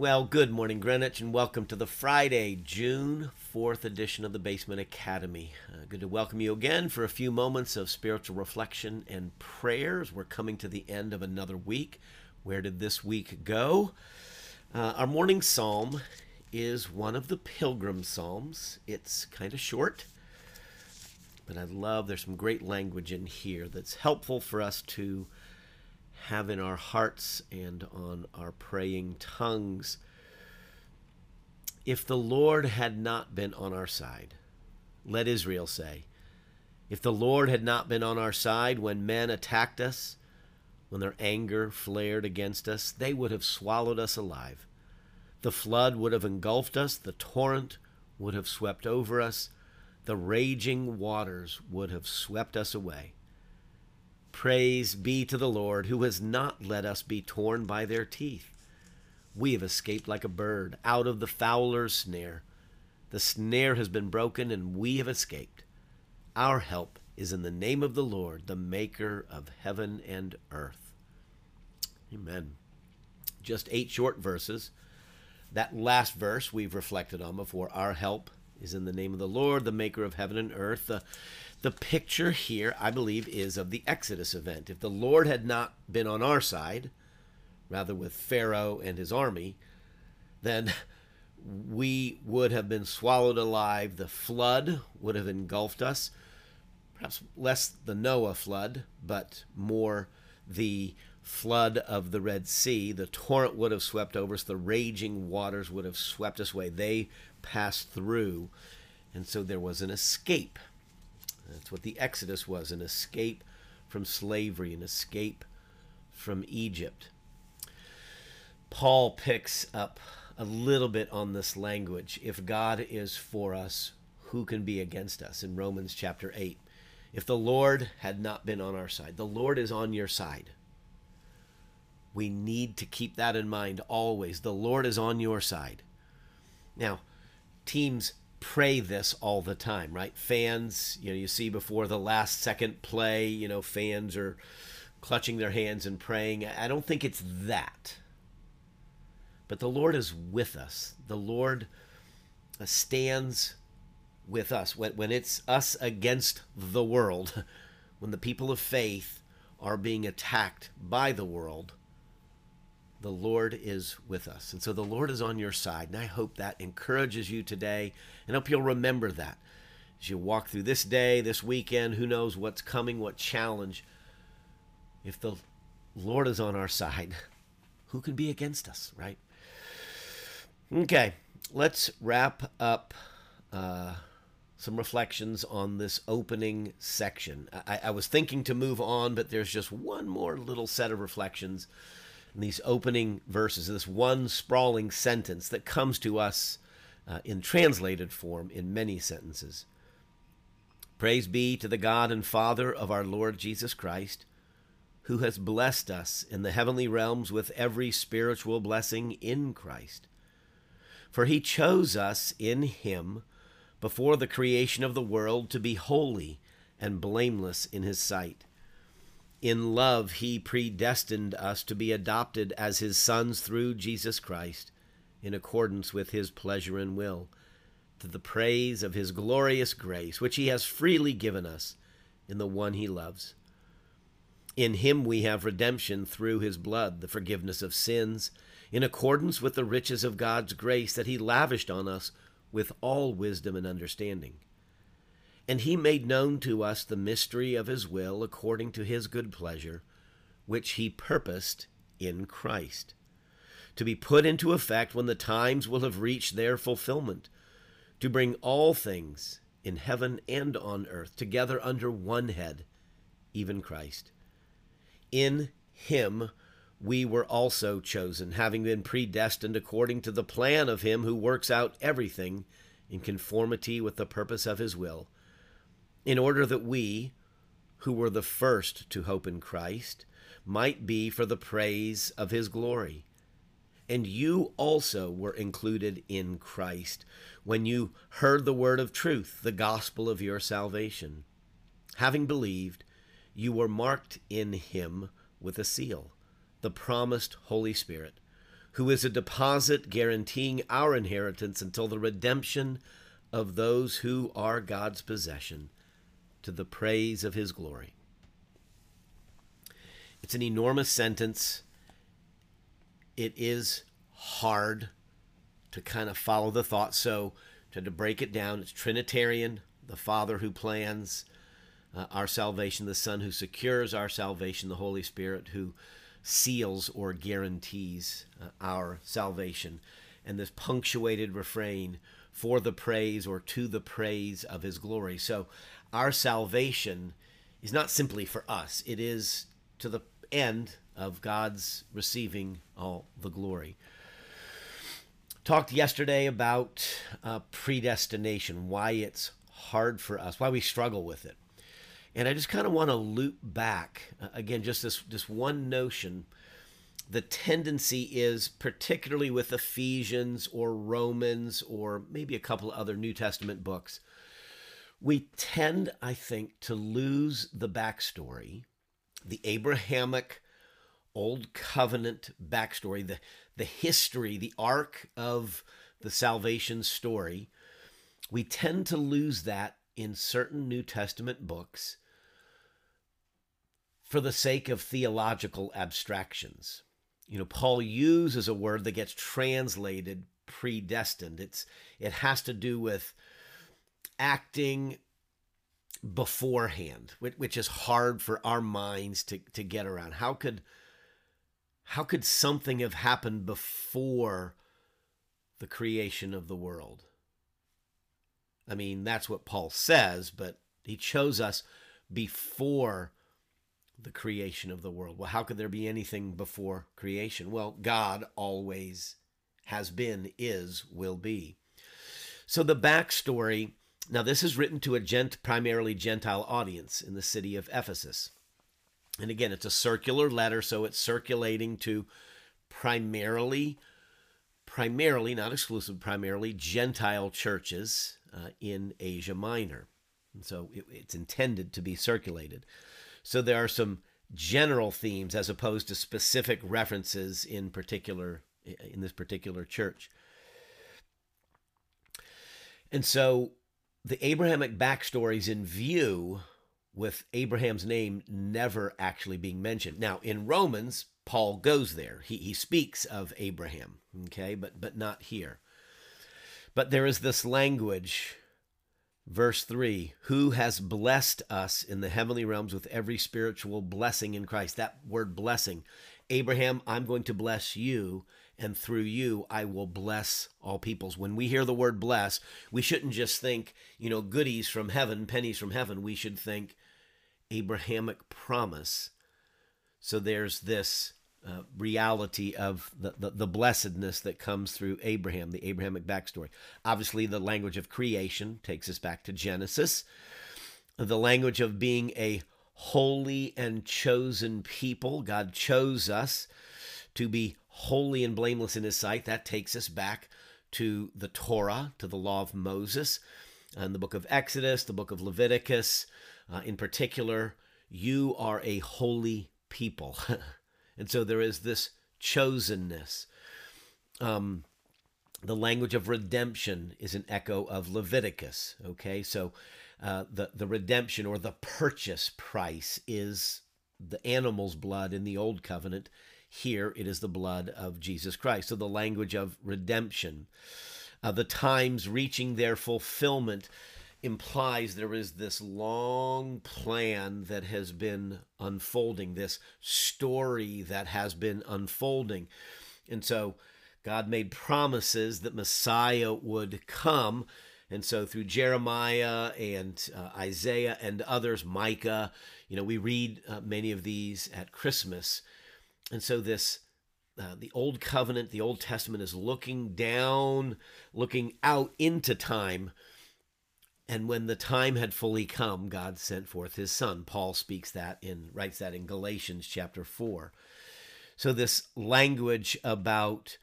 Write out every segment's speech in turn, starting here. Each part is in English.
Well, good morning, Greenwich, and welcome to the Friday, June 4th edition of the Basement Academy. Uh, good to welcome you again for a few moments of spiritual reflection and prayers. We're coming to the end of another week. Where did this week go? Uh, our morning psalm is one of the Pilgrim Psalms. It's kind of short, but I love there's some great language in here that's helpful for us to have in our hearts and on our praying tongues. If the Lord had not been on our side, let Israel say, if the Lord had not been on our side when men attacked us, when their anger flared against us, they would have swallowed us alive. The flood would have engulfed us, the torrent would have swept over us, the raging waters would have swept us away. Praise be to the Lord, who has not let us be torn by their teeth. We have escaped like a bird out of the fowler's snare. The snare has been broken, and we have escaped. Our help is in the name of the Lord, the maker of heaven and earth. Amen. Just eight short verses. That last verse we've reflected on before. Our help is in the name of the Lord, the maker of heaven and earth. The, the picture here, I believe, is of the Exodus event. If the Lord had not been on our side, rather with Pharaoh and his army, then we would have been swallowed alive. The flood would have engulfed us. Perhaps less the Noah flood, but more the flood of the Red Sea. The torrent would have swept over us. The raging waters would have swept us away. They passed through. And so there was an escape that's what the Exodus was an escape from slavery, an escape from Egypt. Paul picks up a little bit on this language. If God is for us, who can be against us? In Romans chapter 8. If the Lord had not been on our side, the Lord is on your side. We need to keep that in mind always. The Lord is on your side. Now, teams pray this all the time, right? Fans, you know, you see before the last second play, you know, fans are clutching their hands and praying. I don't think it's that. But the Lord is with us. The Lord uh, stands with us. When, when it's us against the world, when the people of faith are being attacked by the world, the Lord is with us. And so the Lord is on your side. And I hope that encourages you today. And hope you'll remember that as you walk through this day, this weekend. Who knows what's coming, what challenge. If the Lord is on our side, who can be against us, right? Okay, let's wrap up uh, some reflections on this opening section. I, I was thinking to move on, but there's just one more little set of reflections in these opening verses, this one sprawling sentence that comes to us uh, in translated form in many sentences. Praise be to the God and Father of our Lord Jesus Christ, who has blessed us in the heavenly realms with every spiritual blessing in Christ. For he chose us in him before the creation of the world to be holy and blameless in his sight. In love, he predestined us to be adopted as his sons through Jesus Christ, in accordance with his pleasure and will, to the praise of his glorious grace, which he has freely given us in the one he loves. In him we have redemption through his blood, the forgiveness of sins, in accordance with the riches of God's grace that he lavished on us with all wisdom and understanding. And he made known to us the mystery of his will according to his good pleasure, which he purposed in Christ, to be put into effect when the times will have reached their fulfillment, to bring all things in heaven and on earth together under one head, even Christ. In him we were also chosen, having been predestined according to the plan of him who works out everything in conformity with the purpose of his will in order that we, who were the first to hope in Christ, might be for the praise of his glory. And you also were included in Christ when you heard the word of truth, the gospel of your salvation. Having believed, you were marked in him with a seal, the promised Holy Spirit, who is a deposit guaranteeing our inheritance until the redemption of those who are God's possession to the praise of his glory. It's an enormous sentence. It is hard to kind of follow the thought. So, to, to break it down, it's Trinitarian, the Father who plans uh, our salvation, the Son who secures our salvation, the Holy Spirit who seals or guarantees uh, our salvation. And this punctuated refrain, for the praise or to the praise of his glory. So our salvation is not simply for us, it is to the end of God's receiving all the glory. Talked yesterday about uh, predestination, why it's hard for us, why we struggle with it. And I just kind of want to loop back uh, again, just this, this one notion. The tendency is, particularly with Ephesians or Romans or maybe a couple of other New Testament books, we tend, I think, to lose the backstory, the Abrahamic Old Covenant backstory, the, the history, the arc of the salvation story. We tend to lose that in certain New Testament books for the sake of theological abstractions. You know, Paul uses a word that gets translated predestined. It's it has to do with acting beforehand, which is hard for our minds to, to get around. How could how could something have happened before the creation of the world? I mean, that's what Paul says, but he chose us before the creation of the world. Well, how could there be anything before creation? Well, God always has been, is, will be. So the backstory now, this is written to a gent, primarily Gentile audience in the city of Ephesus. And again, it's a circular letter, so it's circulating to primarily, primarily, not exclusive, primarily Gentile churches uh, in Asia Minor. And so it, it's intended to be circulated. So there are some general themes as opposed to specific references in particular in this particular church. And so the Abrahamic backstories in view with Abraham's name never actually being mentioned. Now, in Romans, Paul goes there. He, he speaks of Abraham, okay, but, but not here. But there is this language, verse 3 who has blessed us in the heavenly realms with every spiritual blessing in Christ. That word blessing. Abraham, I'm going to bless you and through you I will bless all peoples. When we hear the word bless, we shouldn't just think, you know, goodies from heaven, pennies from heaven. We should think Abrahamic promise. So there's this uh, reality of the, the, the blessedness that comes through Abraham, the Abrahamic backstory. Obviously, the language of creation takes us back to Genesis. The language of being a holy and chosen people. God chose us to be holy and blameless in his sight. That takes us back to the Torah, to the law of Moses, and the book of Exodus, the book of Leviticus. Uh, in particular, you are a holy people. and so there is this chosenness. Um, the language of redemption is an echo of Leviticus. Okay, so uh, the the redemption or the purchase price is the animal's blood in the old covenant, here it is the blood of Jesus Christ. So the language of redemption. Uh, the times reaching their fulfillment implies there is this long plan that has been unfolding, this story that has been unfolding. And so God made promises that Messiah would come. And so through Jeremiah and uh, Isaiah and others, Micah, you know, we read uh, many of these at Christmas. And so this uh, the old covenant, the Old Testament is looking down, looking out into time. And when the time had fully come, God sent forth his son. Paul speaks that in writes that in Galatians chapter 4. So this language about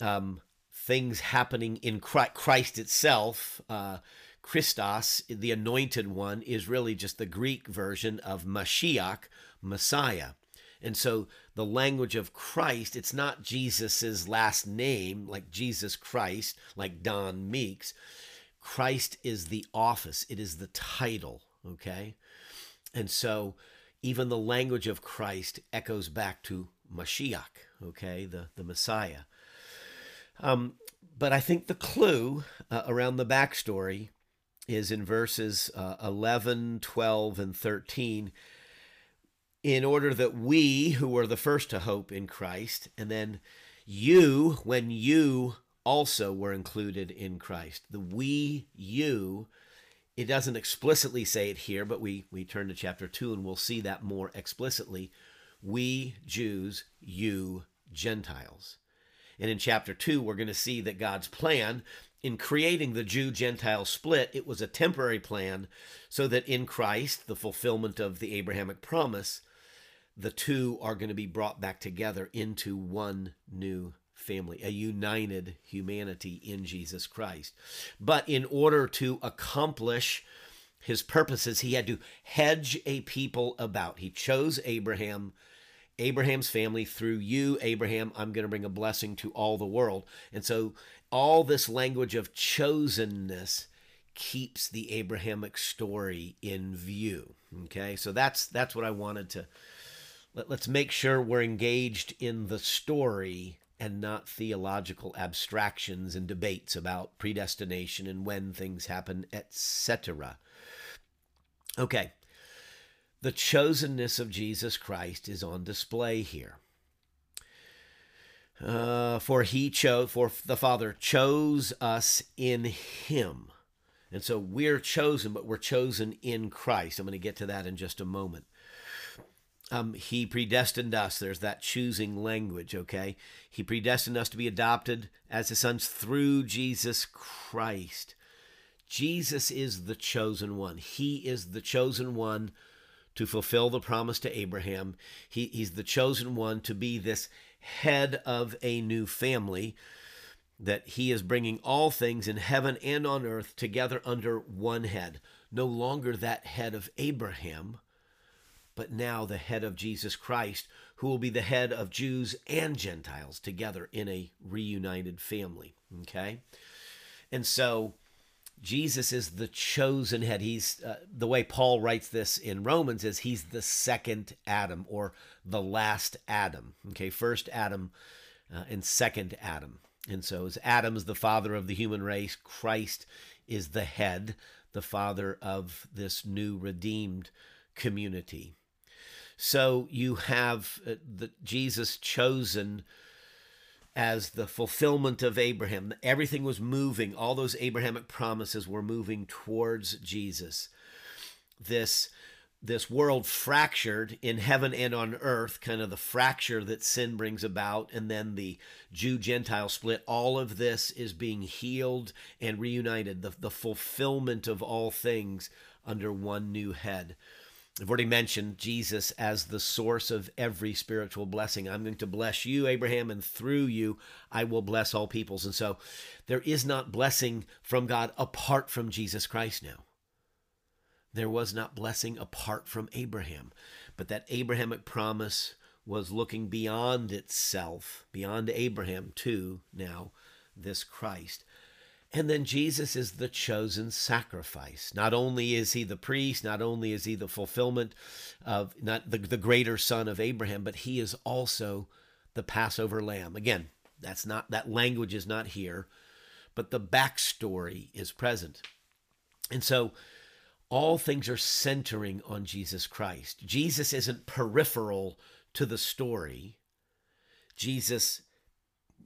um, things happening in Christ itself, uh, Christos, the anointed one, is really just the Greek version of Mashiach, Messiah. And so the language of Christ, it's not Jesus's last name, like Jesus Christ, like Don Meeks. Christ is the office, it is the title, okay? And so even the language of Christ echoes back to Mashiach, okay, the, the Messiah. Um, but I think the clue uh, around the backstory is in verses uh, 11, 12, and 13 in order that we, who were the first to hope in Christ, and then you, when you also were included in Christ, the we, you, it doesn't explicitly say it here, but we, we turn to chapter 2 and we'll see that more explicitly. We, Jews, you, Gentiles. And in chapter 2, we're going to see that God's plan in creating the Jew Gentile split, it was a temporary plan so that in Christ, the fulfillment of the Abrahamic promise, the two are going to be brought back together into one new family, a united humanity in Jesus Christ. But in order to accomplish his purposes, he had to hedge a people about. He chose Abraham, Abraham's family. Through you, Abraham, I'm going to bring a blessing to all the world. And so, all this language of chosenness keeps the Abrahamic story in view. Okay, so that's that's what I wanted to let, us make sure we're engaged in the story and not theological abstractions and debates about predestination and when things happen, etc. Okay, the chosenness of Jesus Christ is on display here. Uh, for he chose, for the Father chose us in Him. And so we're chosen, but we're chosen in Christ. I'm going to get to that in just a moment um, he predestined us. There's that choosing language, okay? He predestined us to be adopted as his sons through Jesus Christ. Jesus is the chosen one. He is the chosen one to fulfill the promise to Abraham. He, he's the chosen one to be this head of a new family, that he is bringing all things in heaven and on earth together under one head. No longer that head of Abraham but now the head of Jesus Christ, who will be the head of Jews and Gentiles together in a reunited family. Okay? And so Jesus is the chosen head. He's uh, the way Paul writes this in Romans is he's the second Adam or the last Adam. Okay, first Adam uh, and second Adam. And so as Adam is the father of the human race, Christ is the head, the father of this new redeemed community. So you have uh, the Jesus chosen as the fulfillment of Abraham. Everything was moving. All those Abrahamic promises were moving towards Jesus. This this world fractured in heaven and on earth, kind of the fracture that sin brings about, and then the Jew Gentile split, all of this is being healed and reunited, the, the fulfillment of all things under one new head. I've already mentioned Jesus as the source of every spiritual blessing. I'm going to bless you, Abraham, and through you, I will bless all peoples. And so there is not blessing from God apart from Jesus Christ now. There was not blessing apart from Abraham, but that Abrahamic promise was looking beyond itself, beyond Abraham to now this Christ. And then Jesus is the chosen sacrifice. Not only is he the priest, not only is he the fulfillment of not the, the greater son of Abraham, but he is also the Passover lamb. Again, that's not that language is not here, but the backstory is present. And so all things are centering on Jesus Christ. Jesus isn't peripheral to the story. Jesus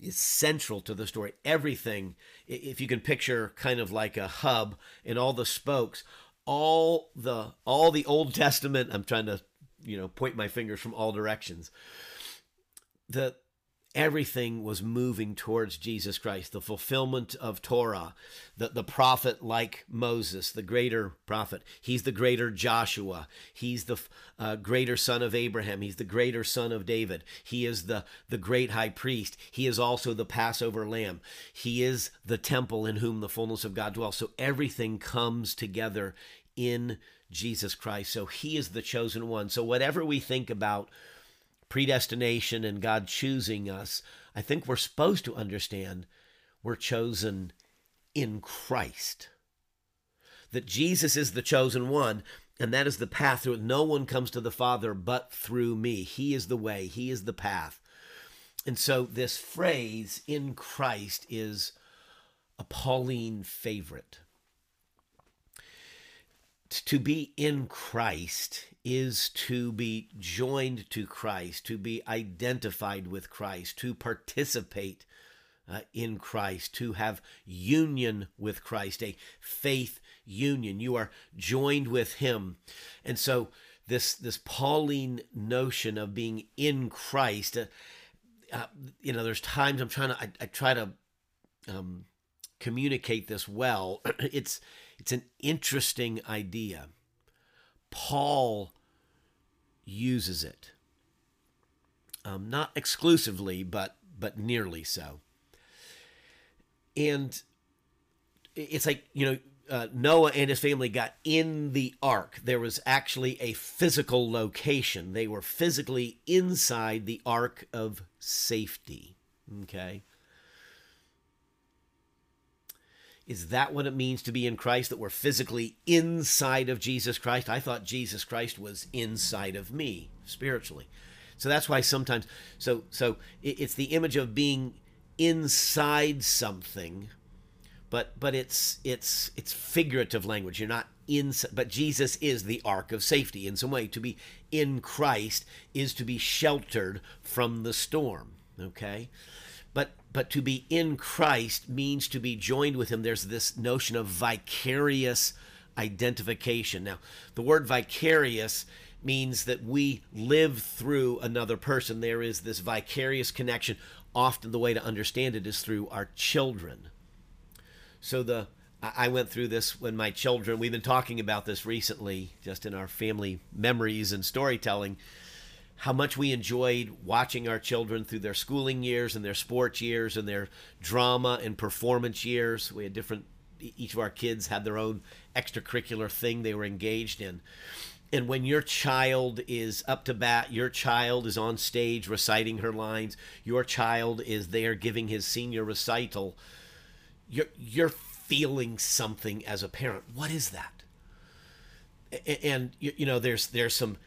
is central to the story. Everything, if you can picture kind of like a hub and all the spokes, all the all the Old Testament. I'm trying to you know point my fingers from all directions. The everything was moving towards Jesus Christ, the fulfillment of Torah, the, the prophet like Moses, the greater prophet. He's the greater Joshua. He's the uh, greater son of Abraham. He's the greater son of David. He is the, the great high priest. He is also the Passover lamb. He is the temple in whom the fullness of God dwells. So everything comes together in Jesus Christ. So he is the chosen one. So whatever we think about predestination and God choosing us, I think we're supposed to understand we're chosen in Christ. That Jesus is the chosen one, and that is the path through it. No one comes to the Father but through me. He is the way, He is the path. And so this phrase, in Christ, is a Pauline favorite. To be in Christ is to be joined to Christ, to be identified with Christ, to participate uh, in Christ, to have union with Christ, a faith union. You are joined with Him. And so, this, this Pauline notion of being in Christ, uh, uh, you know, there's times I'm trying to, I, I try to um, communicate this well. it's, it's an interesting idea. Paul uses it. Um, not exclusively, but but nearly so. And it's like you know uh, Noah and his family got in the ark. There was actually a physical location. They were physically inside the ark of safety. Okay. Is that what it means to be in Christ? That we're physically inside of Jesus Christ? I thought Jesus Christ was inside of me spiritually. So that's why sometimes, so so it's the image of being inside something, but but it's it's it's figurative language. You're not inside, but Jesus is the ark of safety in some way. To be in Christ is to be sheltered from the storm. Okay, but but to be in Christ means to be joined with him. There's this notion of vicarious identification. Now, the word vicarious means that we live through another person. There is this vicarious connection. Often the way to understand it is through our children. So the I went through this when my children, we've been talking about this recently, just in our family memories and storytelling how much we enjoyed watching our children through their schooling years and their sports years and their drama and performance years. We had different, each of our kids had their own extracurricular thing they were engaged in. And when your child is up to bat, your child is on stage reciting her lines, your child is there giving his senior recital, you're, you're feeling something as a parent. What is that? And, you know, there's, there's some,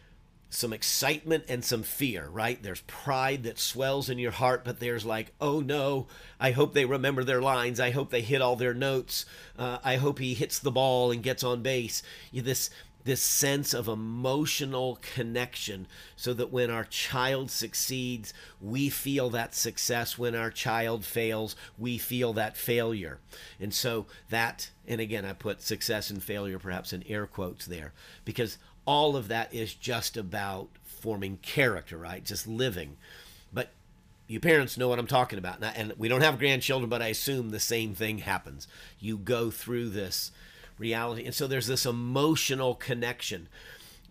some excitement and some fear, right? There's pride that swells in your heart, but there's like, oh no, I hope they remember their lines. I hope they hit all their notes. Uh, I hope he hits the ball and gets on base. You, this this sense of emotional connection so that when our child succeeds, we feel that success. When our child fails, we feel that failure. And so that, and again, I put success and failure perhaps in air quotes there because all of that is just about forming character, right? Just living. But you parents know what I'm talking about. And we don't have grandchildren, but I assume the same thing happens. You go through this reality. And so there's this emotional connection.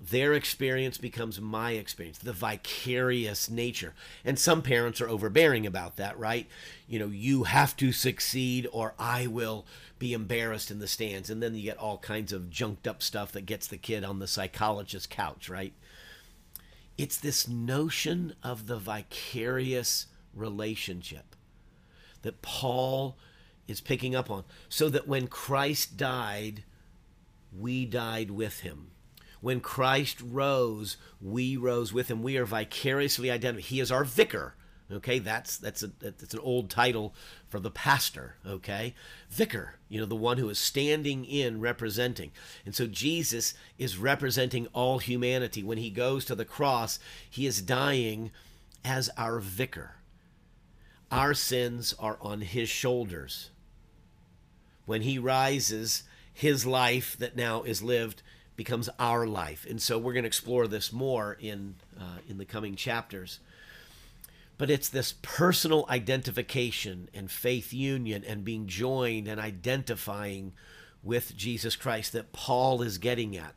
Their experience becomes my experience, the vicarious nature. And some parents are overbearing about that, right? You know, you have to succeed or I will be embarrassed in the stands. And then you get all kinds of junked up stuff that gets the kid on the psychologist's couch, right? It's this notion of the vicarious relationship that Paul is picking up on. So that when Christ died, we died with him. When Christ rose, we rose with him. We are vicariously identified. He is our vicar. Okay, that's that's a that's an old title for the pastor. Okay, vicar, you know, the one who is standing in, representing. And so Jesus is representing all humanity. When he goes to the cross, he is dying as our vicar. Our sins are on his shoulders. When he rises, his life that now is lived becomes our life. And so we're going to explore this more in uh, in the coming chapters but it's this personal identification and faith union and being joined and identifying with Jesus Christ that Paul is getting at.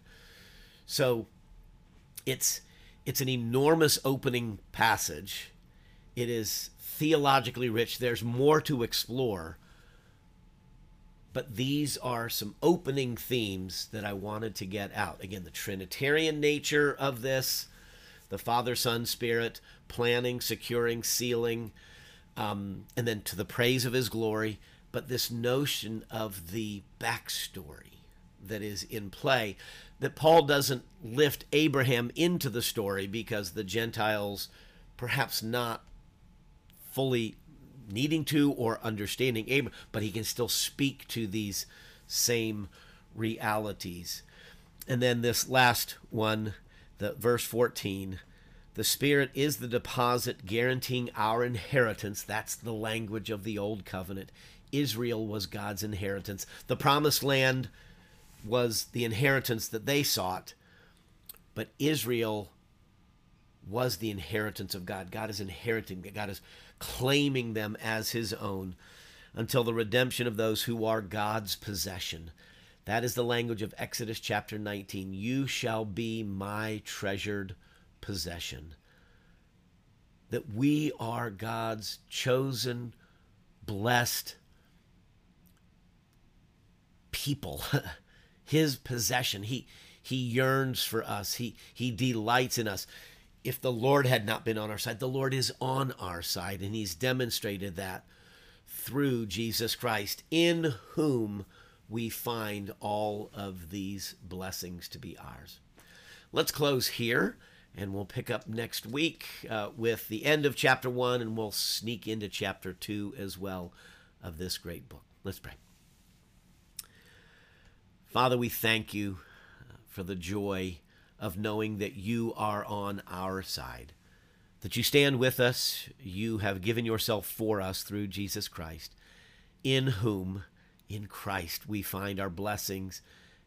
So it's it's an enormous opening passage. It is theologically rich. There's more to explore. But these are some opening themes that I wanted to get out. Again, the Trinitarian nature of this, the Father, Son, Spirit, planning, securing, sealing, um, and then to the praise of his glory. But this notion of the backstory that is in play, that Paul doesn't lift Abraham into the story because the Gentiles, perhaps not fully needing to or understanding Abraham, but he can still speak to these same realities. And then this last one, the verse 14, the Spirit is the deposit guaranteeing our inheritance. That's the language of the old covenant. Israel was God's inheritance. The promised land was the inheritance that they sought, but Israel was the inheritance of God. God is inheriting, God is claiming them as his own until the redemption of those who are God's possession. That is the language of Exodus chapter 19. You shall be my treasured possession. That we are God's chosen, blessed people, his possession. He he yearns for us. He he delights in us. If the Lord had not been on our side, the Lord is on our side and he's demonstrated that through Jesus Christ in whom we find all of these blessings to be ours. Let's close here and we'll pick up next week uh, with the end of chapter one and we'll sneak into chapter two as well of this great book. Let's pray. Father, we thank you uh, for the joy of knowing that you are on our side, that you stand with us, you have given yourself for us through Jesus Christ, in whom, in Christ, we find our blessings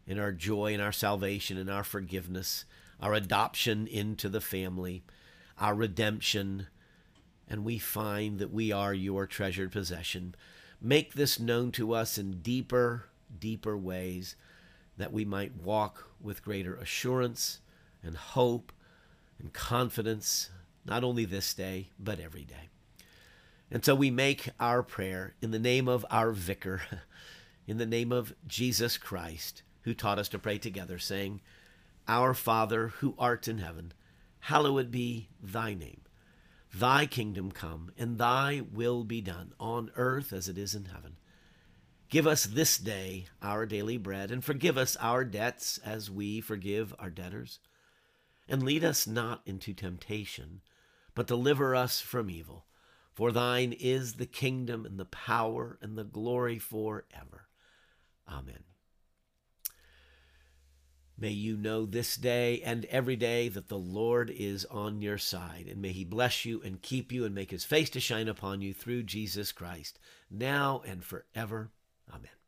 and our joy and our salvation and our forgiveness, our adoption into the family, our redemption, and we find that we are your treasured possession. Make this known to us in deeper, deeper ways that we might walk with greater assurance and hope and confidence, not only this day, but every day. And so we make our prayer in the name of our vicar, in the name of Jesus Christ, who taught us to pray together, saying, Our Father, who art in heaven, hallowed be thy name. Thy kingdom come, and thy will be done on earth as it is in heaven. Give us this day our daily bread, and forgive us our debts as we forgive our debtors. And lead us not into temptation, but deliver us from evil. For thine is the kingdom, and the power, and the glory forever. Amen. May you know this day and every day that the Lord is on your side, and may he bless you and keep you and make his face to shine upon you through Jesus Christ, now and forever. Amen.